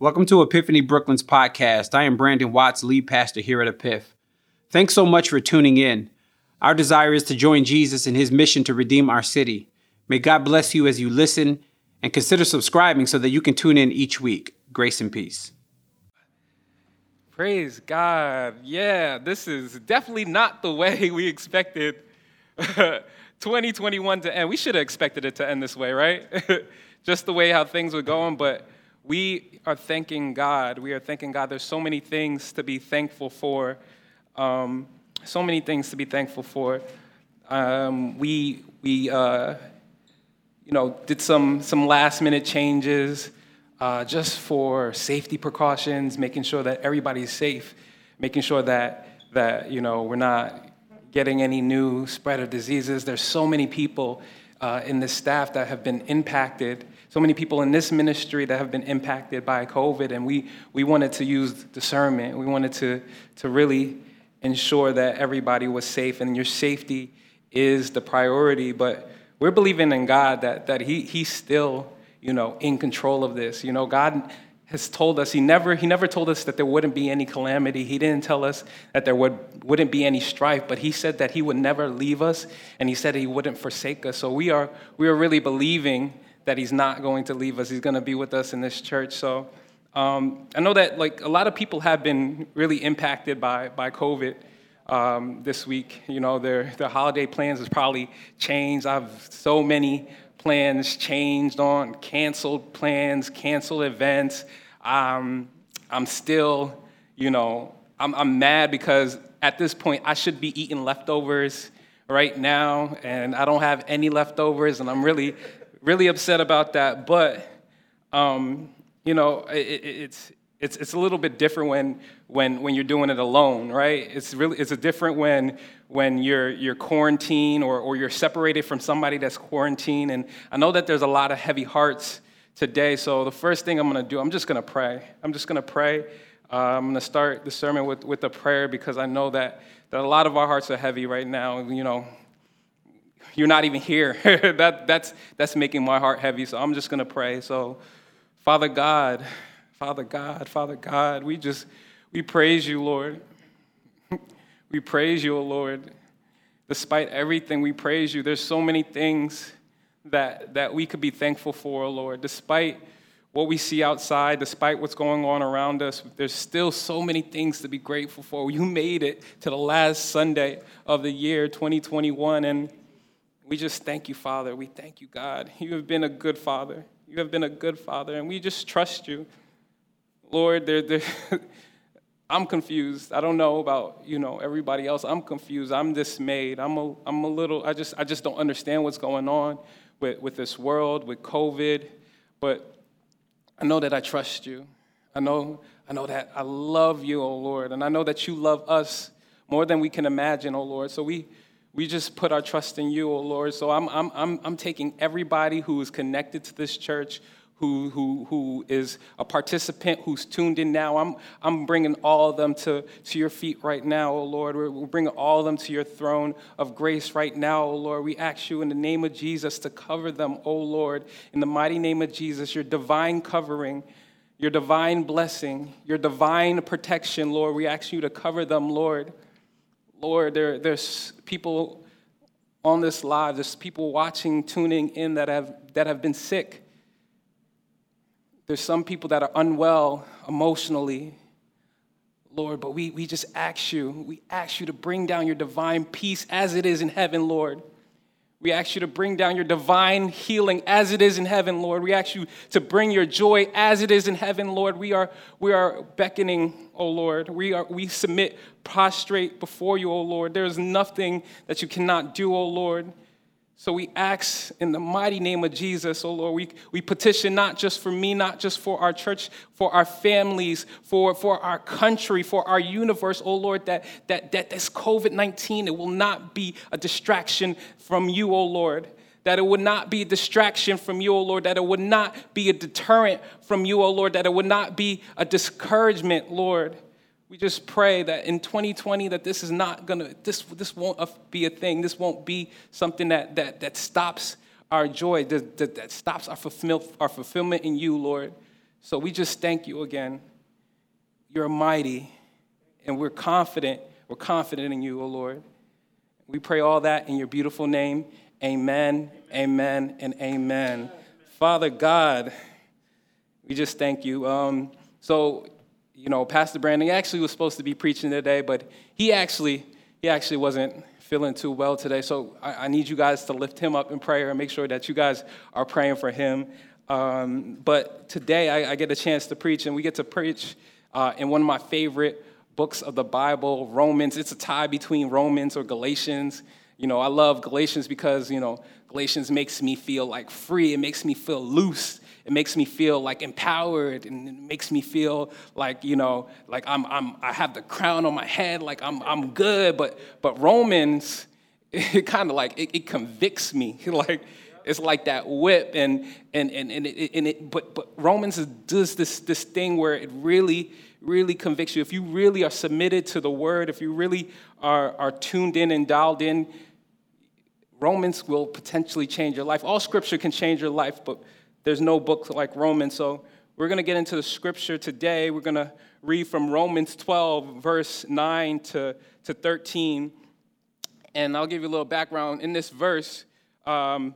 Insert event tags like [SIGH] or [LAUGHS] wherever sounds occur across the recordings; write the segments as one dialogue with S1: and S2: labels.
S1: Welcome to Epiphany Brooklyn's podcast. I am Brandon Watts, lead pastor here at Epiph. Thanks so much for tuning in. Our desire is to join Jesus in his mission to redeem our city. May God bless you as you listen and consider subscribing so that you can tune in each week. Grace and peace.
S2: Praise God. Yeah, this is definitely not the way [LAUGHS] we expected [LAUGHS] 2021 to end. We should have expected it to end this way, right? [LAUGHS] Just the way how things were going, but we are thanking God. We are thanking God. There's so many things to be thankful for. Um, so many things to be thankful for. Um, we we uh, you know did some some last minute changes uh, just for safety precautions, making sure that everybody's safe, making sure that that you know we're not getting any new spread of diseases. There's so many people uh, in the staff that have been impacted so many people in this ministry that have been impacted by COVID, and we, we wanted to use discernment. We wanted to, to really ensure that everybody was safe, and your safety is the priority. But we're believing in God that, that he, He's still, you know, in control of this. You know, God has told us he never he never told us that there wouldn't be any calamity he didn't tell us that there would, wouldn't be any strife but he said that he would never leave us and he said he wouldn't forsake us so we are we are really believing that he's not going to leave us. He's going to be with us in this church. So um, I know that like a lot of people have been really impacted by, by COVID um, this week. You know, their, their holiday plans has probably changed. I have so many plans changed on, canceled plans, canceled events. Um, I'm still, you know, I'm, I'm mad because at this point I should be eating leftovers right now, and I don't have any leftovers, and I'm really really upset about that. But um, you know, it, it, it's it's it's a little bit different when when when you're doing it alone, right? It's really it's a different when when you're you're quarantined or or you're separated from somebody that's quarantined. And I know that there's a lot of heavy hearts today. So the first thing I'm going to do, I'm just going to pray. I'm just going to pray. Uh, I'm going to start the sermon with, with a prayer because I know that, that a lot of our hearts are heavy right now. You know, you're not even here. [LAUGHS] that, that's, that's making my heart heavy, so I'm just going to pray. So, Father God, Father God, Father God, we just, we praise you, Lord. [LAUGHS] we praise you, O Lord. Despite everything, we praise you. There's so many things that, that we could be thankful for, Lord. Despite what we see outside, despite what's going on around us, there's still so many things to be grateful for. You made it to the last Sunday of the year 2021, and we just thank you, Father. We thank you, God. You have been a good Father. You have been a good Father, and we just trust you. Lord, [LAUGHS] I'm confused. I don't know about, you know, everybody else. I'm confused. I'm dismayed. I'm a, I'm a little, I just, I just don't understand what's going on with, with this world, with COVID. But I know that I trust you. I know, I know that I love you, oh Lord. And I know that you love us more than we can imagine, oh Lord. So we, we just put our trust in you, oh Lord. So I'm, I'm, I'm, I'm taking everybody who is connected to this church, who, who, who is a participant, who's tuned in now. I'm, I'm bringing all of them to, to your feet right now, oh Lord. We're, we're bringing all of them to your throne of grace right now, oh Lord. We ask you in the name of Jesus to cover them, oh Lord. In the mighty name of Jesus, your divine covering your divine blessing, your divine protection, Lord. We ask you to cover them, Lord. Lord, there, there's people on this live, there's people watching, tuning in that have, that have been sick. There's some people that are unwell emotionally, Lord, but we, we just ask you, we ask you to bring down your divine peace as it is in heaven, Lord. We ask you to bring down your divine healing as it is in heaven, Lord. We ask you to bring your joy as it is in heaven, Lord. We are, we are beckoning, O Lord. We, are, we submit prostrate before you, O Lord. There is nothing that you cannot do, O Lord. So we ask in the mighty name of Jesus, oh Lord, we, we petition not just for me, not just for our church, for our families, for, for our country, for our universe, oh Lord, that, that, that this COVID 19, it will not be a distraction from you, oh Lord. That it would not be a distraction from you, oh Lord. That it would not be a deterrent from you, oh Lord. That it would not be a discouragement, Lord. We just pray that in 2020 that this is not gonna this this won't be a thing. This won't be something that that that stops our joy, that, that, that stops our, fulfill, our fulfillment in you, Lord. So we just thank you again. You're mighty, and we're confident. We're confident in you, O Lord. We pray all that in your beautiful name. Amen, amen, and amen. Father God, we just thank you. Um, so, you know, Pastor Brandon actually was supposed to be preaching today, but he actually he actually wasn't feeling too well today. So I, I need you guys to lift him up in prayer and make sure that you guys are praying for him. Um, but today I, I, get a chance to preach, and we get to preach uh, in one of my favorite books of the Bible, Romans. It's a tie between Romans or Galatians. You know, I love Galatians because, you know, Galatians makes me feel like free. It makes me feel loose. It makes me feel like empowered and it makes me feel like, you know, like I'm, I'm, I have the crown on my head, like I'm, I'm good. But, but Romans, [LAUGHS] it kind of like, it, it convicts me. [LAUGHS] like, it's like that whip and, and, and, and, it, and it, but, but Romans does this, this thing where it really, really convicts you. If you really are submitted to the word, if you really are, are tuned in and dialed in, Romans will potentially change your life. All scripture can change your life, but there's no book like Romans. So we're going to get into the scripture today. We're going to read from Romans 12, verse 9 to, to 13. And I'll give you a little background. In this verse, um,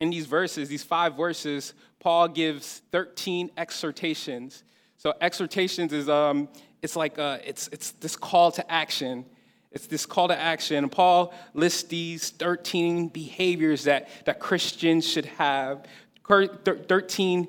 S2: in these verses, these five verses, Paul gives 13 exhortations. So exhortations is um, it's like uh, it's it's this call to action. It's this call to action. Paul lists these 13 behaviors that, that Christians should have. 13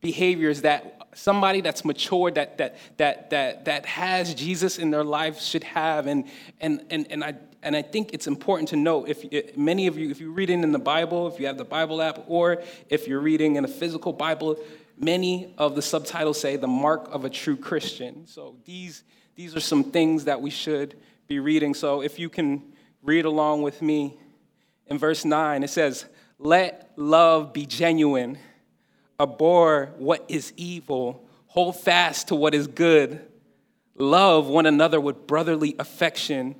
S2: behaviors that somebody that's mature that that that that that has Jesus in their life should have. And and and and I and I think it's important to note if many of you if you're reading in the Bible if you have the Bible app or if you're reading in a physical Bible many of the subtitles say the mark of a true Christian. So these these are some things that we should be reading so if you can read along with me in verse 9 it says let love be genuine. Abhor what is evil. Hold fast to what is good. Love one another with brotherly affection.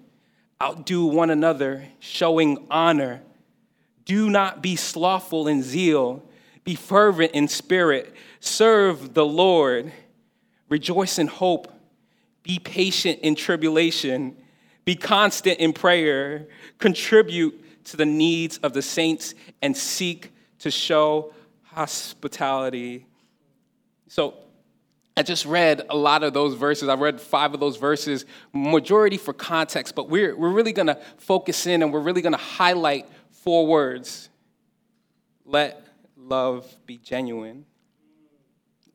S2: Outdo one another, showing honor. Do not be slothful in zeal. Be fervent in spirit. Serve the Lord. Rejoice in hope. Be patient in tribulation. Be constant in prayer. Contribute to the needs of the saints and seek to show hospitality. So, I just read a lot of those verses. I read five of those verses, majority for context, but we're, we're really gonna focus in and we're really gonna highlight four words. Let love be genuine.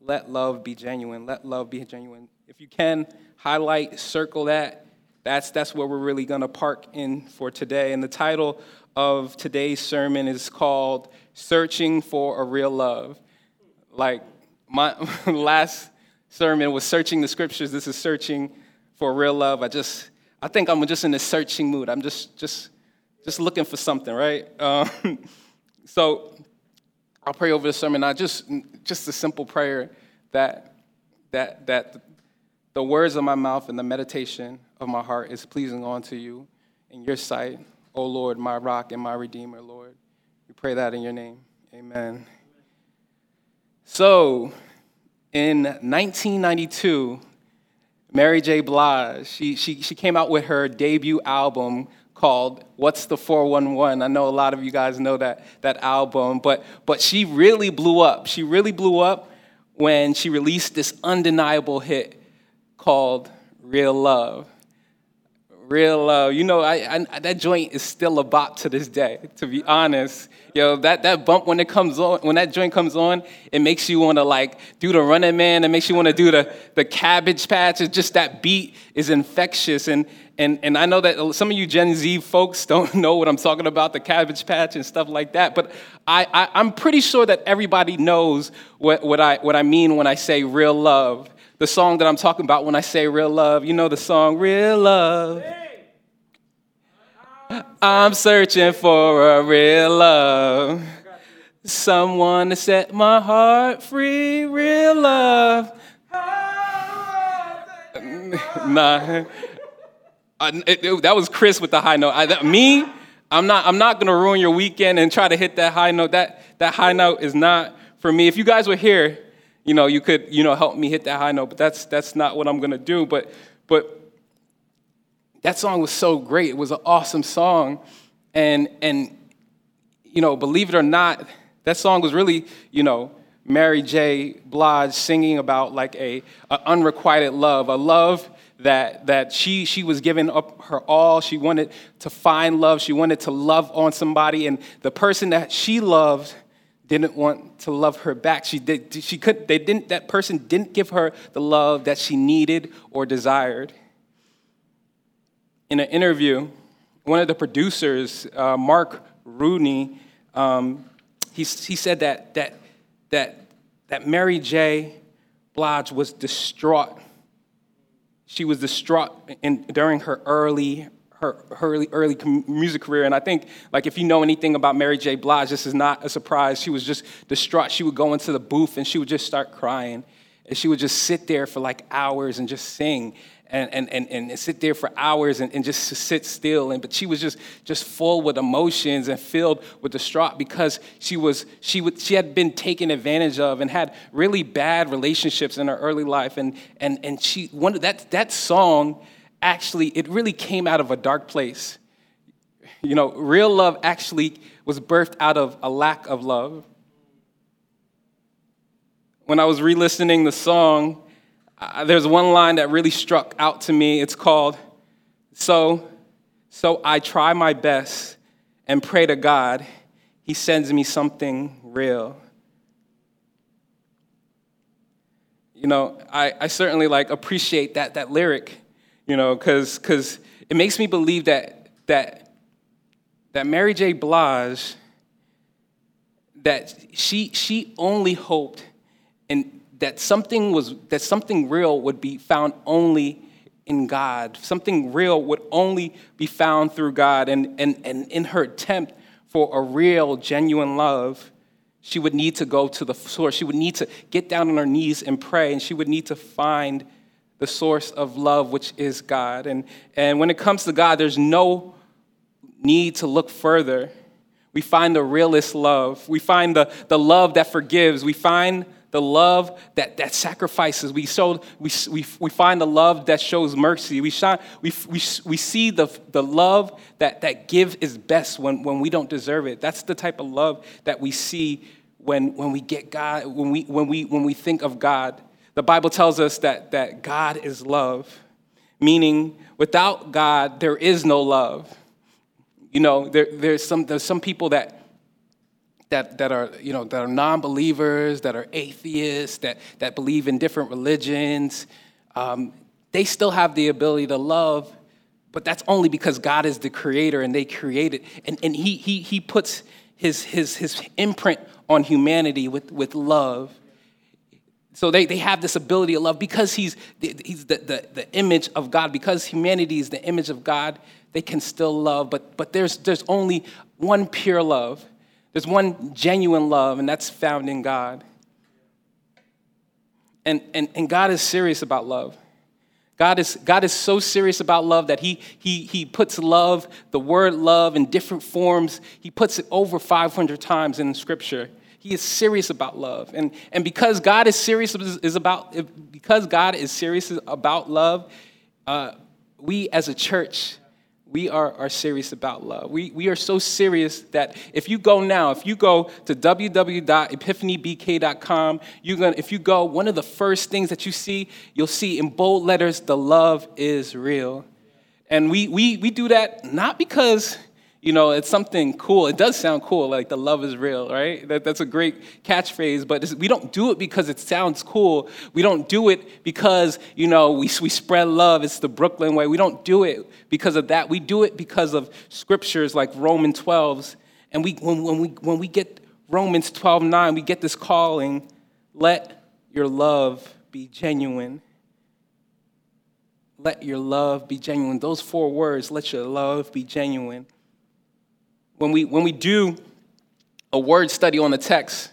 S2: Let love be genuine. Let love be genuine. If you can, highlight, circle that. That's, that's where we're really gonna park in for today. And the title of today's sermon is called Searching for a Real Love. Like my [LAUGHS] last sermon was searching the scriptures. This is searching for real love. I just, I think I'm just in a searching mood. I'm just, just, just looking for something, right? Um, [LAUGHS] so I'll pray over the sermon. I just, just a simple prayer that, that, that the words of my mouth and the meditation of my heart is pleasing unto you in your sight. O Lord, my rock and my redeemer, Lord. We pray that in your name. Amen. So, in 1992, Mary J. Blige, she, she, she came out with her debut album called What's the 411. I know a lot of you guys know that, that album, but, but she really blew up. She really blew up when she released this undeniable hit called Real Love real love. You know, I, I, that joint is still a bop to this day. To be honest, yo, that that bump when it comes on, when that joint comes on, it makes you want to like do the running man. It makes you want to do the the cabbage patch. It's just that beat is infectious, and and and I know that some of you Gen Z folks don't [LAUGHS] know what I'm talking about, the cabbage patch and stuff like that. But I, I I'm pretty sure that everybody knows what what I what I mean when I say real love the song that I'm talking about when I say real love. You know the song, Real Love. I'm searching for a real love. Someone to set my heart free, real love. [LAUGHS] nah. It, it, that was Chris with the high note. I, that, me, I'm not. I'm not gonna ruin your weekend and try to hit that high note. That that high note is not for me. If you guys were here, you know, you could, you know, help me hit that high note, but that's that's not what I'm gonna do. But but that song was so great. It was an awesome song. And and you know, believe it or not, that song was really, you know, Mary J. Blige singing about like a, a unrequited love, a love that, that she, she was giving up her all. She wanted to find love. She wanted to love on somebody. And the person that she loved didn't want to love her back. She did, she could, they didn't, that person didn't give her the love that she needed or desired. In an interview, one of the producers, uh, Mark Rooney, um, he, he said that, that, that, that Mary J. Blige was distraught she was distraught in, during her early her early early music career. And i think like if you know anything about mary j. Blige this is not a surprise. She was just distraught. She would go into the booth and she would just start crying. And she would just sit there for like hours and just sing and, and, and, and sit there for hours and, and just sit still. And, but she was just, just full with emotions and filled with distraught because she, was, she, would, she had been taken advantage of and had really bad relationships in her early life. And, and, and she, one, that, that song actually, it really came out of a dark place. You know, real love actually was birthed out of a lack of love. When I was re listening the song, uh, there's one line that really struck out to me. It's called, So, so I try my best and pray to God, He sends me something real. You know, I, I certainly like appreciate that, that lyric, you know, because because it makes me believe that that that Mary J. Blige, that she she only hoped and that something was that something real would be found only in God. Something real would only be found through God. And, and, and in her attempt for a real, genuine love, she would need to go to the source. She would need to get down on her knees and pray, and she would need to find the source of love, which is God. And, and when it comes to God, there's no need to look further. We find the realest love. We find the, the love that forgives. We find the love that, that sacrifices. We, show, we, we, we find the love that shows mercy. We, shine, we, we, we see the, the love that, that gives is best when, when we don't deserve it. That's the type of love that we see when, when we get God, when we, when, we, when we think of God. The Bible tells us that, that God is love, meaning without God, there is no love. You know, there, there's, some, there's some people that that, that are you know that are non-believers that are atheists that, that believe in different religions um, they still have the ability to love but that's only because god is the creator and they created and, and he, he, he puts his, his, his imprint on humanity with, with love so they, they have this ability to love because he's, he's the, the, the image of god because humanity is the image of god they can still love but, but there's, there's only one pure love there's one genuine love, and that's found in God. And, and, and God is serious about love. God is, God is so serious about love that he, he, he puts love, the word love, in different forms. He puts it over 500 times in Scripture. He is serious about love. And, and because God is serious is about, because God is serious about love, uh, we as a church we are, are serious about love. We, we are so serious that if you go now, if you go to www.epiphanybk.com, you're gonna, if you go, one of the first things that you see, you'll see in bold letters, the love is real. And we, we, we do that not because you know, it's something cool. It does sound cool, like the love is real, right? That, that's a great catchphrase, but we don't do it because it sounds cool. We don't do it because, you know, we, we spread love. It's the Brooklyn way. We don't do it because of that. We do it because of scriptures like Romans 12. And we, when, when, we, when we get Romans 12 9, we get this calling let your love be genuine. Let your love be genuine. Those four words, let your love be genuine when we, when we do a word study on the text,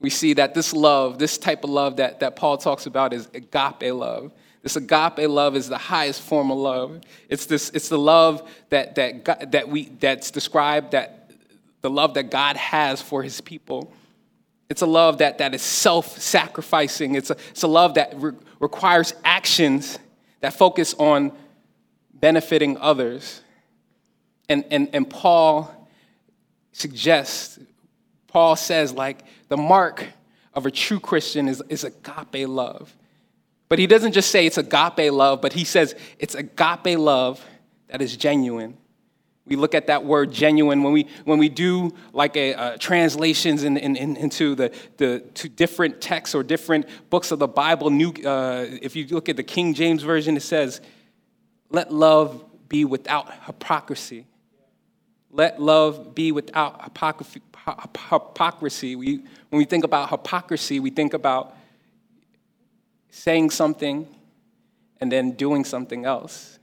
S2: we see that this love, this type of love that, that Paul talks about is agape love. This agape love is the highest form of love. It's, this, it's the love that, that, that we, that's described, that, the love that God has for his people. It's a love that, that is self sacrificing. It's a, it's a love that re- requires actions that focus on benefiting others. And, and, and Paul suggests, Paul says, like, the mark of a true Christian is, is agape love. But he doesn't just say it's agape love, but he says it's agape love that is genuine. We look at that word genuine when we, when we do like a, uh, translations in, in, in, into the, the to different texts or different books of the Bible. New, uh, if you look at the King James Version, it says, let love be without hypocrisy. Let love be without hypocrisy. We, when we think about hypocrisy, we think about saying something and then doing something else.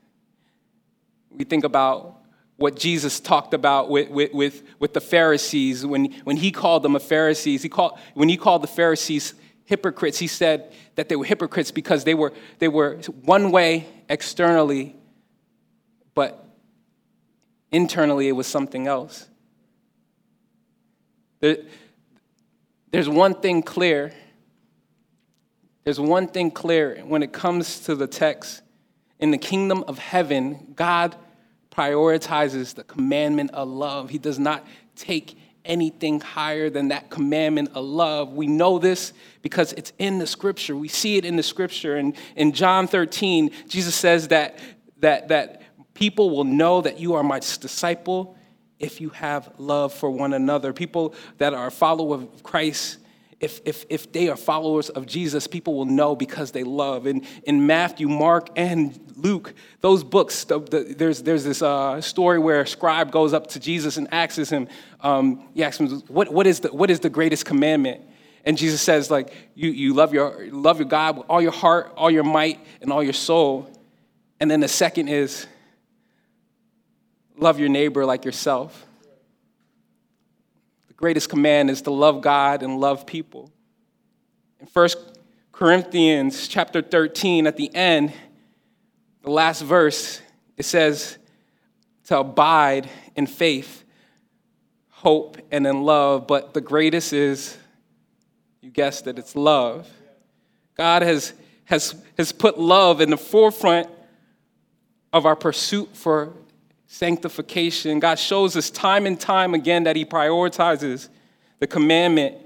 S2: We think about what Jesus talked about with, with, with, with, the Pharisees when, when he called them a Pharisees. He called, when he called the Pharisees hypocrites, he said that they were hypocrites because they were, they were one way externally, but internally it was something else. There, there's one thing clear. There's one thing clear when it comes to the text. In the kingdom of heaven, God prioritizes the commandment of love. He does not take anything higher than that commandment of love. We know this because it's in the scripture. We see it in the scripture. And in John 13, Jesus says that, that, that people will know that you are my disciple if you have love for one another. People that are followers of Christ if, if, if they are followers of Jesus, people will know because they love. In, in Matthew, Mark, and Luke, those books, the, the, there's, there's this uh, story where a scribe goes up to Jesus and asks him, um, he asks him, what, what, is the, what is the greatest commandment? And Jesus says, like, you, you love, your, love your God with all your heart, all your might, and all your soul. And then the second is, love your neighbor like yourself The greatest command is to love God and love people. In 1 Corinthians chapter 13, at the end, the last verse, it says to abide in faith, hope, and in love. But the greatest is, you guessed it, it's love. God has, has, has put love in the forefront of our pursuit for sanctification. God shows us time and time again that He prioritizes the commandment.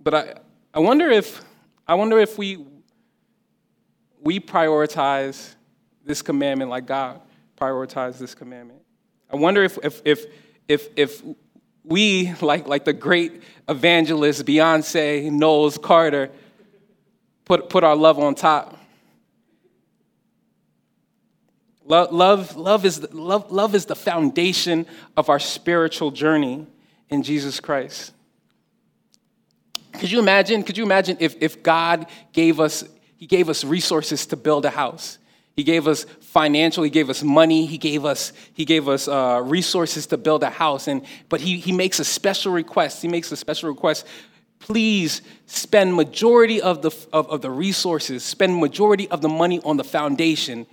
S2: But I, I wonder if I wonder if we we prioritize this commandment like God prioritized this commandment. I wonder if if if if, if we like like the great evangelist Beyonce, Knowles Carter, put put our love on top Love, love, love, is the, love, love is the foundation of our spiritual journey in Jesus Christ. Could you imagine? Could you imagine if, if God gave us, He gave us resources to build a house? He gave us financial, He gave us money, He gave us, he gave us uh, resources to build a house. And, but he, he makes a special request. He makes a special request please spend majority of the, of, of, the resources spend majority of the money on the foundation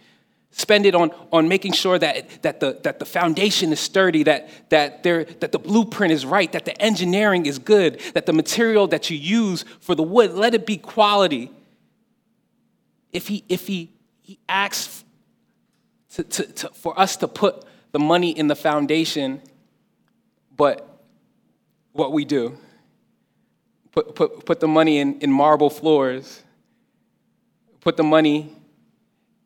S2: Spend it on, on making sure that, that, the, that the foundation is sturdy, that, that, there, that the blueprint is right, that the engineering is good, that the material that you use for the wood, let it be quality. If he, if he, he asks to, to, to, for us to put the money in the foundation, but what we do, put, put, put the money in, in marble floors, put the money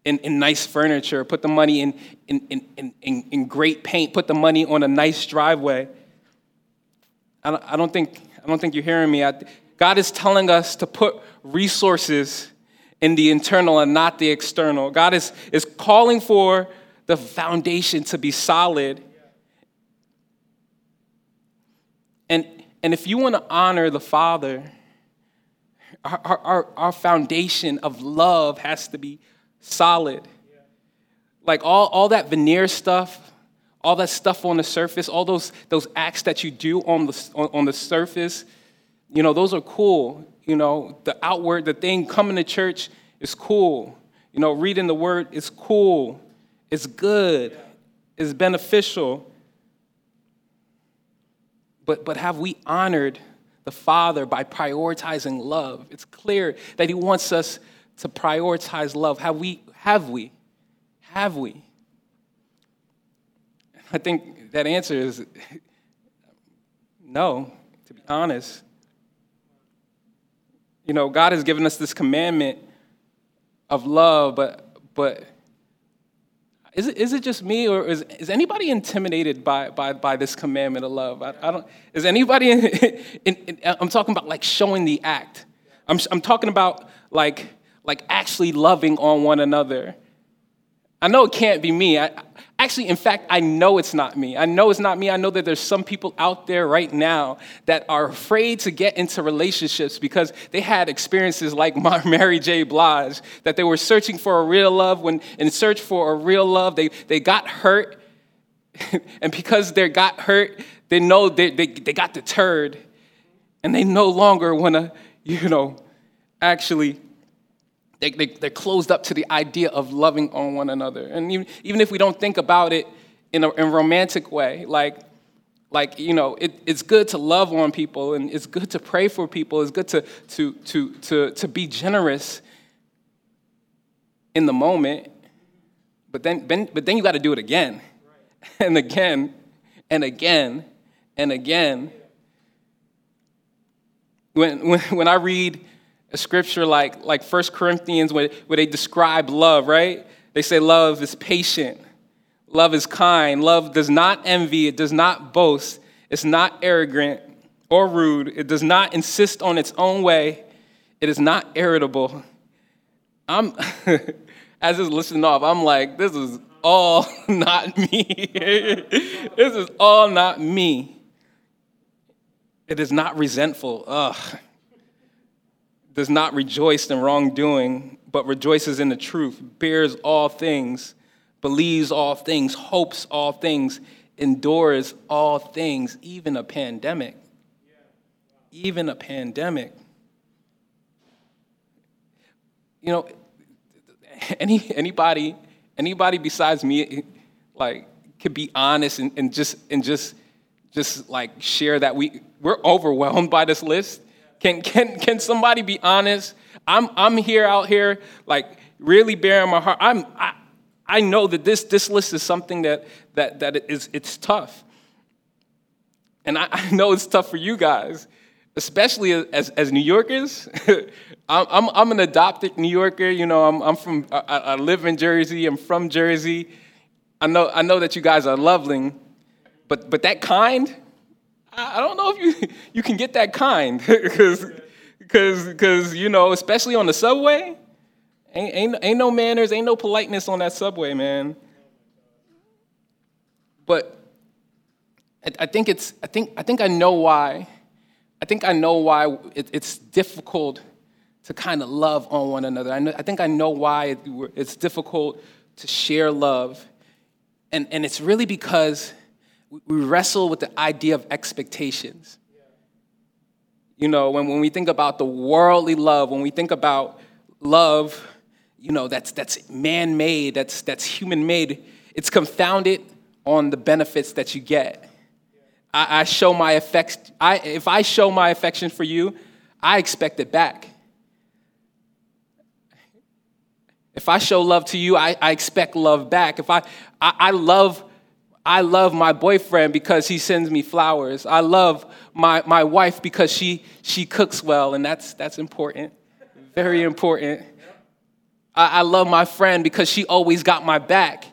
S2: in, in nice furniture, put the money in, in, in, in, in great paint, put the money on a nice driveway. I don't, I don't, think, I don't think you're hearing me. I, God is telling us to put resources in the internal and not the external. God is, is calling for the foundation to be solid. And, and if you want to honor the Father, our, our, our foundation of love has to be solid. Like all, all that veneer stuff, all that stuff on the surface, all those, those acts that you do on the, on, on the surface, you know, those are cool. You know, the outward, the thing coming to church is cool. You know, reading the word is cool. It's good. It's beneficial. but, but have we honored the Father by prioritizing love? It's clear that He wants us to prioritize love. Have we? Have we? Have we? I think that answer is no, to be honest. You know, God has given us this commandment of love, but but is it, is it just me or is, is anybody intimidated by, by, by this commandment of love? I, I don't, is anybody, in, [LAUGHS] in, in, I'm talking about like showing the act. I'm, I'm talking about like, like actually loving on one another. I know it can't be me. I, actually, in fact, I know it's not me. I know it's not me. I know that there's some people out there right now that are afraid to get into relationships because they had experiences like [LAUGHS] Mary J. Blige, that they were searching for a real love. When in search for a real love, they, they got hurt. [LAUGHS] and because they got hurt, they know they, they, they got deterred. And they no longer want to, you know, actually they, they, they're closed up to the idea of loving on one another. And even, even if we don't think about it in a, in a romantic way, like, like you know, it, it's good to love on people and it's good to pray for people. It's good to, to, to, to, to be generous in the moment. But then, but then you got to do it again [LAUGHS] and again and again and again. When, when, when I read a scripture like, like 1 Corinthians where, where they describe love, right? They say love is patient, love is kind, love does not envy, it does not boast, it's not arrogant or rude, it does not insist on its own way, it is not irritable. I'm, [LAUGHS] as it's listening off, I'm like, this is all [LAUGHS] not me. [LAUGHS] this is all not me. It is not resentful. Ugh does not rejoice in wrongdoing, but rejoices in the truth, bears all things, believes all things, hopes all things, endures all things, even a pandemic. Even a pandemic. You know, [LAUGHS] any anybody anybody besides me like could be honest and, and just and just just like share that we we're overwhelmed by this list can, can, can somebody be honest? I'm, I'm here out here, like, really bearing my heart. I'm, I, I know that this, this list is something that, that, that is, it's tough. And I, [LAUGHS] I know it's tough for you guys, especially as, as New Yorkers. [LAUGHS] I'm, I'm, I'm, an adopted New Yorker. You know, I'm, I'm from, I, I live in Jersey. I'm from Jersey. I know, I know that you guys are loving, but, but that kind, I don't know if you, [LAUGHS] you can get that kind, [LAUGHS] because, because, you know, especially on the subway, ain't, ain't, ain't no manners, ain't no politeness on that subway, man. But I, think it's, I think, I think I know why. I think I know why it, it's difficult to kind of love on one another. I, know, I think I know why it, it's difficult to share love. And, and it's really because we wrestle with the idea of expectations. You know, when, when we think about the worldly love, when we think about love, you know, that's, that's man made, that's, that's human made, it's confounded on the benefits that you get. I, I show my affection, I, if I show my affection for you, I expect it back. If I show love to you, I, I expect love back. If I, I, I love I love my boyfriend because he sends me flowers. I love my, my wife because she, she cooks well, and that's, that's important, very important. I, I love my friend because she always got my back.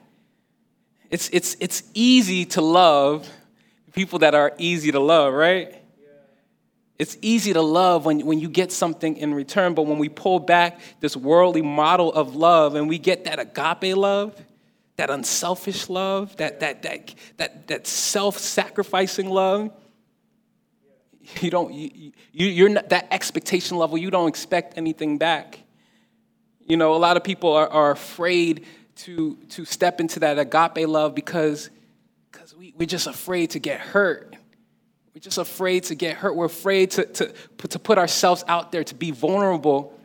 S2: It's, it's, it's easy to love people that are easy to love, right? It's easy to love when, when you get something in return, but when we pull back this worldly model of love and we get that agape love, that unselfish love, that, that, that, that, that self sacrificing love, you don't, you, you're not, that expectation level, you don't expect anything back. You know, a lot of people are, are afraid to, to step into that agape love because, because we, we're just afraid to get hurt. We're just afraid to get hurt. We're afraid to, to, to put ourselves out there, to be vulnerable,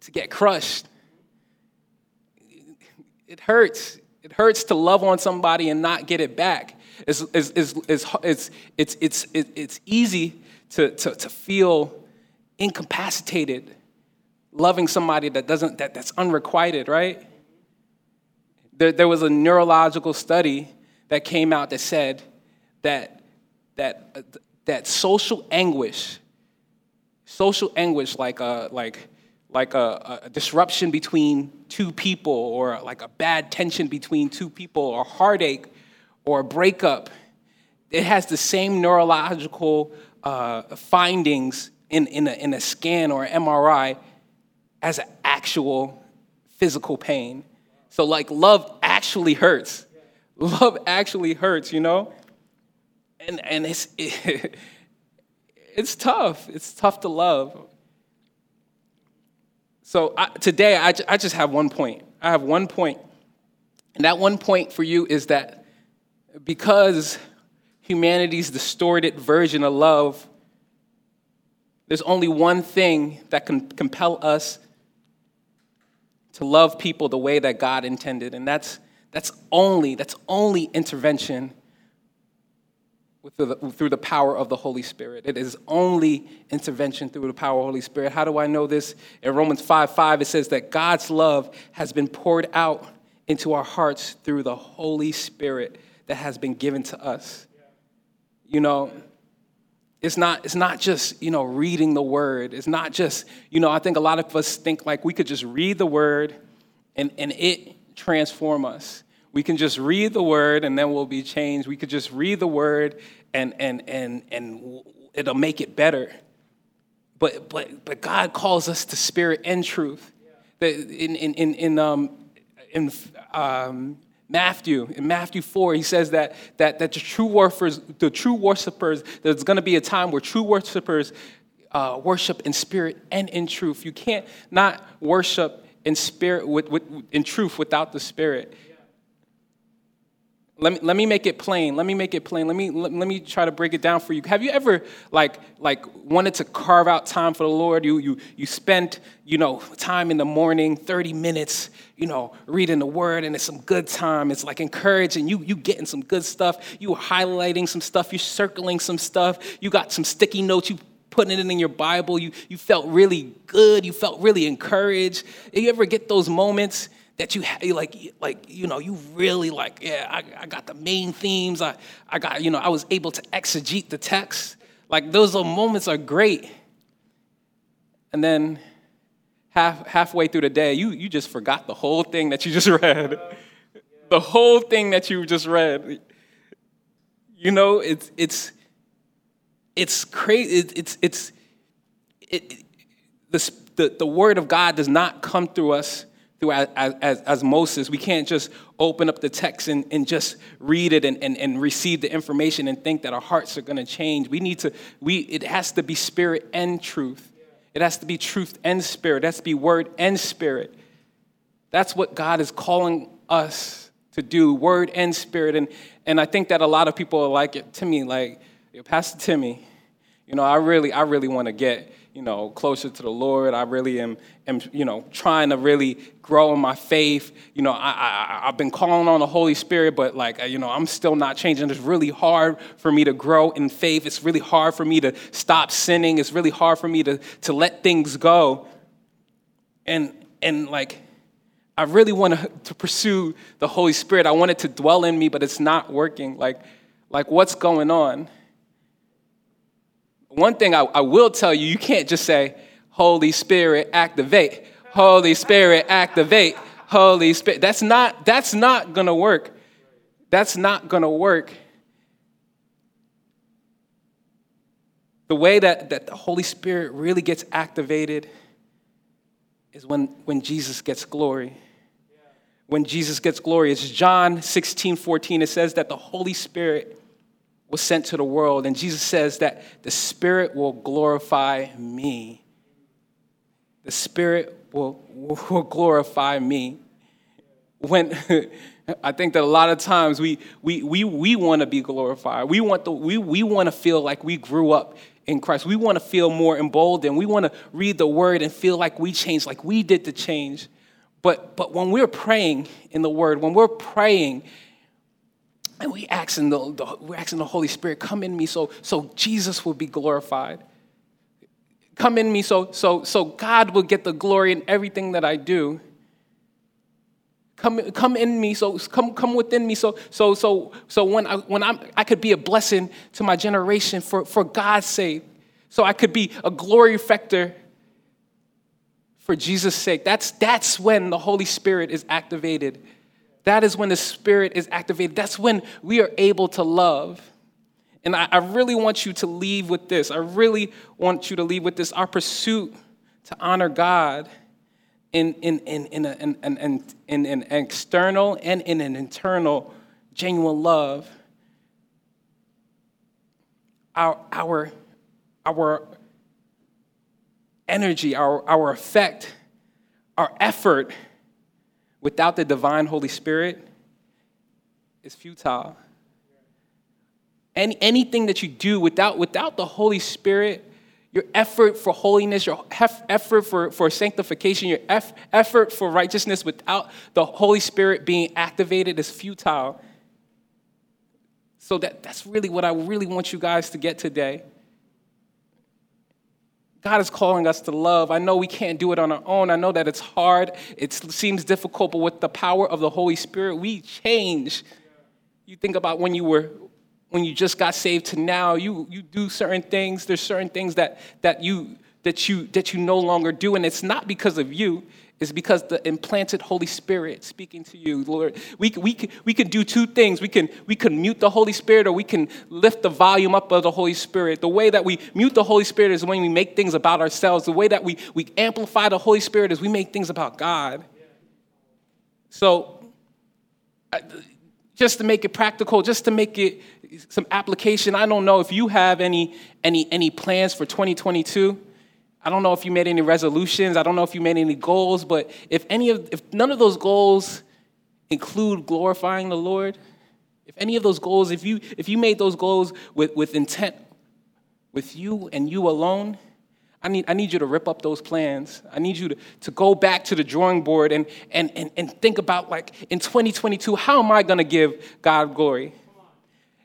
S2: to get crushed it hurts. It hurts to love on somebody and not get it back. It's, it's, it's, it's, it's, it's, it's, easy to, to, to feel incapacitated loving somebody that doesn't, that, that's unrequited, right? There, there was a neurological study that came out that said that, that, that social anguish, social anguish like a, like, like a, a disruption between two people or like a bad tension between two people or heartache or a breakup, it has the same neurological uh, findings in, in, a, in a scan or MRI as actual physical pain. So, like, love actually hurts. Love actually hurts, you know? And, and it's, it, [LAUGHS] it's tough. It's tough to love. So, I, today, I, I just have one point. I have one point. And that one point for you is that because humanity's distorted version of love, there's only one thing that can compel us to love people the way that God intended, and that's, that's only, that's only intervention through the, through the power of the Holy Spirit. It is only intervention through the power of the Holy Spirit. How do I know this? In Romans 5 5, it says that God's love has been poured out into our hearts through the Holy Spirit that has been given to us. You know, it's not, it's not just, you know, reading the word. It's not just, you know, I think a lot of us think like we could just read the word and, and it transform us. We can just read the word and then we'll be changed. We could just read the word and and and and it'll make it better. But but but God calls us to spirit and truth. That in in in in um in um Matthew, in Matthew 4, he says that, that, that the true worshipers, the true worshipers, there's going to be a time where true worshipers uh, worship in spirit and in truth. You can't not worship in spirit with, with, in truth without the spirit. Let me, let me make it plain. Let me make it plain. Let me, let, let, me try to break it down for you. Have you ever like, like wanted to carve out time for the Lord? You, you, you spent, you know, time in the morning, 30 minutes, you know, reading the word and it's some good time. It's like encouraging you, you getting some good stuff. You highlighting some stuff. You're circling some stuff. You got some sticky notes. You putting it in your Bible. You, you felt really good. You felt really encouraged. You ever get those moments that you like like you know you really like yeah I, I got the main themes. I, I got you know i was able to exegete the text. Like those moments are great. And then half halfway through the day you you just forgot the whole thing that you just [LAUGHS] read. The whole thing that you just read. You know it's it's it's crazy. It's it's it, the, the, the word of god does not come through us through Moses. We can't just open up the text and, and just read it and, and, and receive the information and think that our hearts are going to change. We need to, we, it has to be spirit and truth. It has to be truth and spirit. It has to be word and spirit. That's what God is calling us to do, word and spirit. And, and I think that a lot of people are like it to me, like, Pastor Timmy, you know, I really, I really want to get you know, closer to the Lord. I really am, am you know, trying to really grow in my faith. You know, I, I, I've been calling on the Holy Spirit, but like, you know, I'm still not changing. It's really hard for me to grow in faith. It's really hard for me to stop sinning. It's really hard for me to, to let things go. And, and like, I really want to, to pursue the Holy Spirit. I want it to dwell in me, but it's not working. Like, like what's going on? One thing I, I will tell you, you can't just say, Holy Spirit, activate. Holy Spirit, activate. Holy Spirit. That's not, that's not gonna work. That's not gonna work. The way that, that the Holy Spirit really gets activated is when, when Jesus gets glory. When Jesus gets glory. It's John 16, 14. It says that the Holy Spirit was sent to the world. And Jesus says that the Spirit will glorify me. The Spirit will, [LAUGHS] will glorify me. When [LAUGHS] I think that a lot of times we, we, we, we want to be glorified. We want, the, we, we want to feel like we grew up in Christ. We want to feel more emboldened. We want to read the word and feel like we changed, like we did the change. But, but when we're praying in the word, when we're praying And we asking the, the we're asking the Holy Spirit, come in me so so Jesus will be glorified. Come in me so so so God will get the glory in everything that I do. Come, come in me, so come, come within me, so, so, so, so when I, when I'm, I could be a blessing to my generation for, for God's sake, so I could be a glory factor for Jesus' sake. That's, that's when the Holy Spirit is activated. That is when the Spirit is activated. That's when we are able to love. And I, I really want you to leave with this. I really want you to leave with this. Our pursuit to honor God in, in, in, in, a, in, in, in, an external and in an internal genuine love, our, our, our energy, our, our effect, our effort without the divine Holy Spirit is futile. Any, anything that you do without, without the Holy Spirit your effort for holiness, your effort for, for sanctification, your effort for righteousness without the Holy Spirit being activated is futile. So that, that's really what I really want you guys to get today. God is calling us to love. I know we can't do it on our own. I know that it's hard. It seems difficult, but with the power of the Holy Spirit, we change. You think about when you were when you just got saved to now, you, you do certain things. There's certain things that, that, you, that, you, that you no longer do. And it's not because of you, it's because the implanted Holy Spirit speaking to you, Lord. We, we, we can do two things. We can, we can mute the Holy Spirit or we can lift the volume up of the Holy Spirit. The way that we mute the Holy Spirit is when we make things about ourselves. The way that we, we amplify the Holy Spirit is we make things about God. So, uh, just to make it practical, just to make it some application. I don't know if you have any, any, any plans for 2022. I don't know if you made any resolutions. I don't know if you made any goals, but if any of if none of those goals include glorifying the Lord, if any of those goals, if you if you made those goals with, with intent with you and you alone, I need, I need you to rip up those plans. I need you to, to go back to the drawing board and, and, and, and think about, like, in 2022, how am I going to give God glory?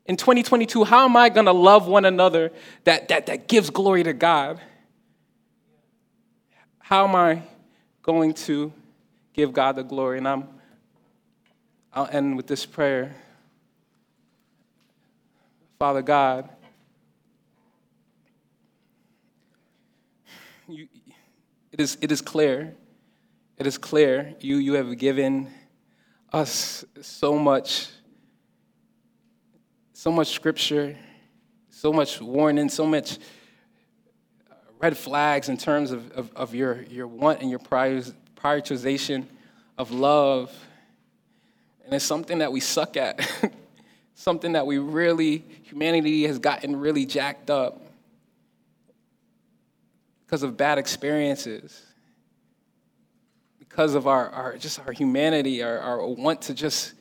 S2: In 2022, how am I going to love one another that, that, that gives glory to God? How am I going to give God the glory? And I'm, I'll end with this prayer. Father God, you, it, is, it is clear. It is clear. You, you have given us so much, so much scripture, so much warning, so much red flags in terms of, of, of your, your want and your prioritization of love. And it's something that we suck at, [LAUGHS] something that we really, humanity has gotten really jacked up because of bad experiences, because of our, our just our humanity, our, our want to just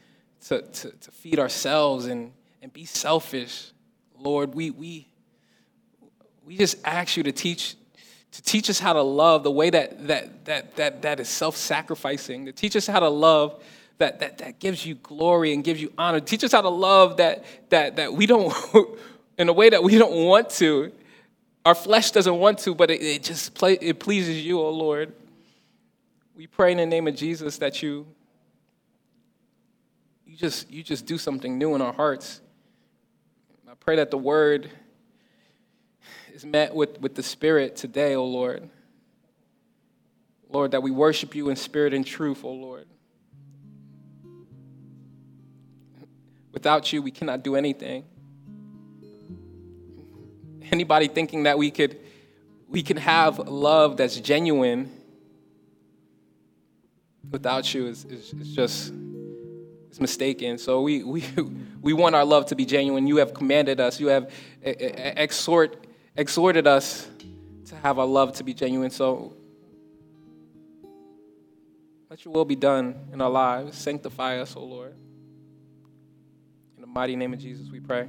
S2: to, to, to feed ourselves and, and be selfish. Lord, we, we, we just ask you to teach to teach us how to love the way that that that that, that is self-sacrificing, to teach us how to love that, that, that gives you glory and gives you honor. Teach us how to love that that that we don't [LAUGHS] in a way that we don't want to. Our flesh doesn't want to, but it, it just it pleases you, oh Lord. We pray in the name of Jesus that you you just you just do something new in our hearts. I pray that the word is met with, with the Spirit today, O oh Lord. Lord, that we worship you in spirit and truth, O oh Lord. Without you, we cannot do anything anybody thinking that we could we can have love that's genuine without you is, is, is just it's mistaken. So we, we, [LAUGHS] we want our love to be genuine. You have commanded us, you have exhort, exhorted us to have our love to be genuine. So let your will be done in our lives. Sanctify us, O Lord. In the mighty name of Jesus, we pray.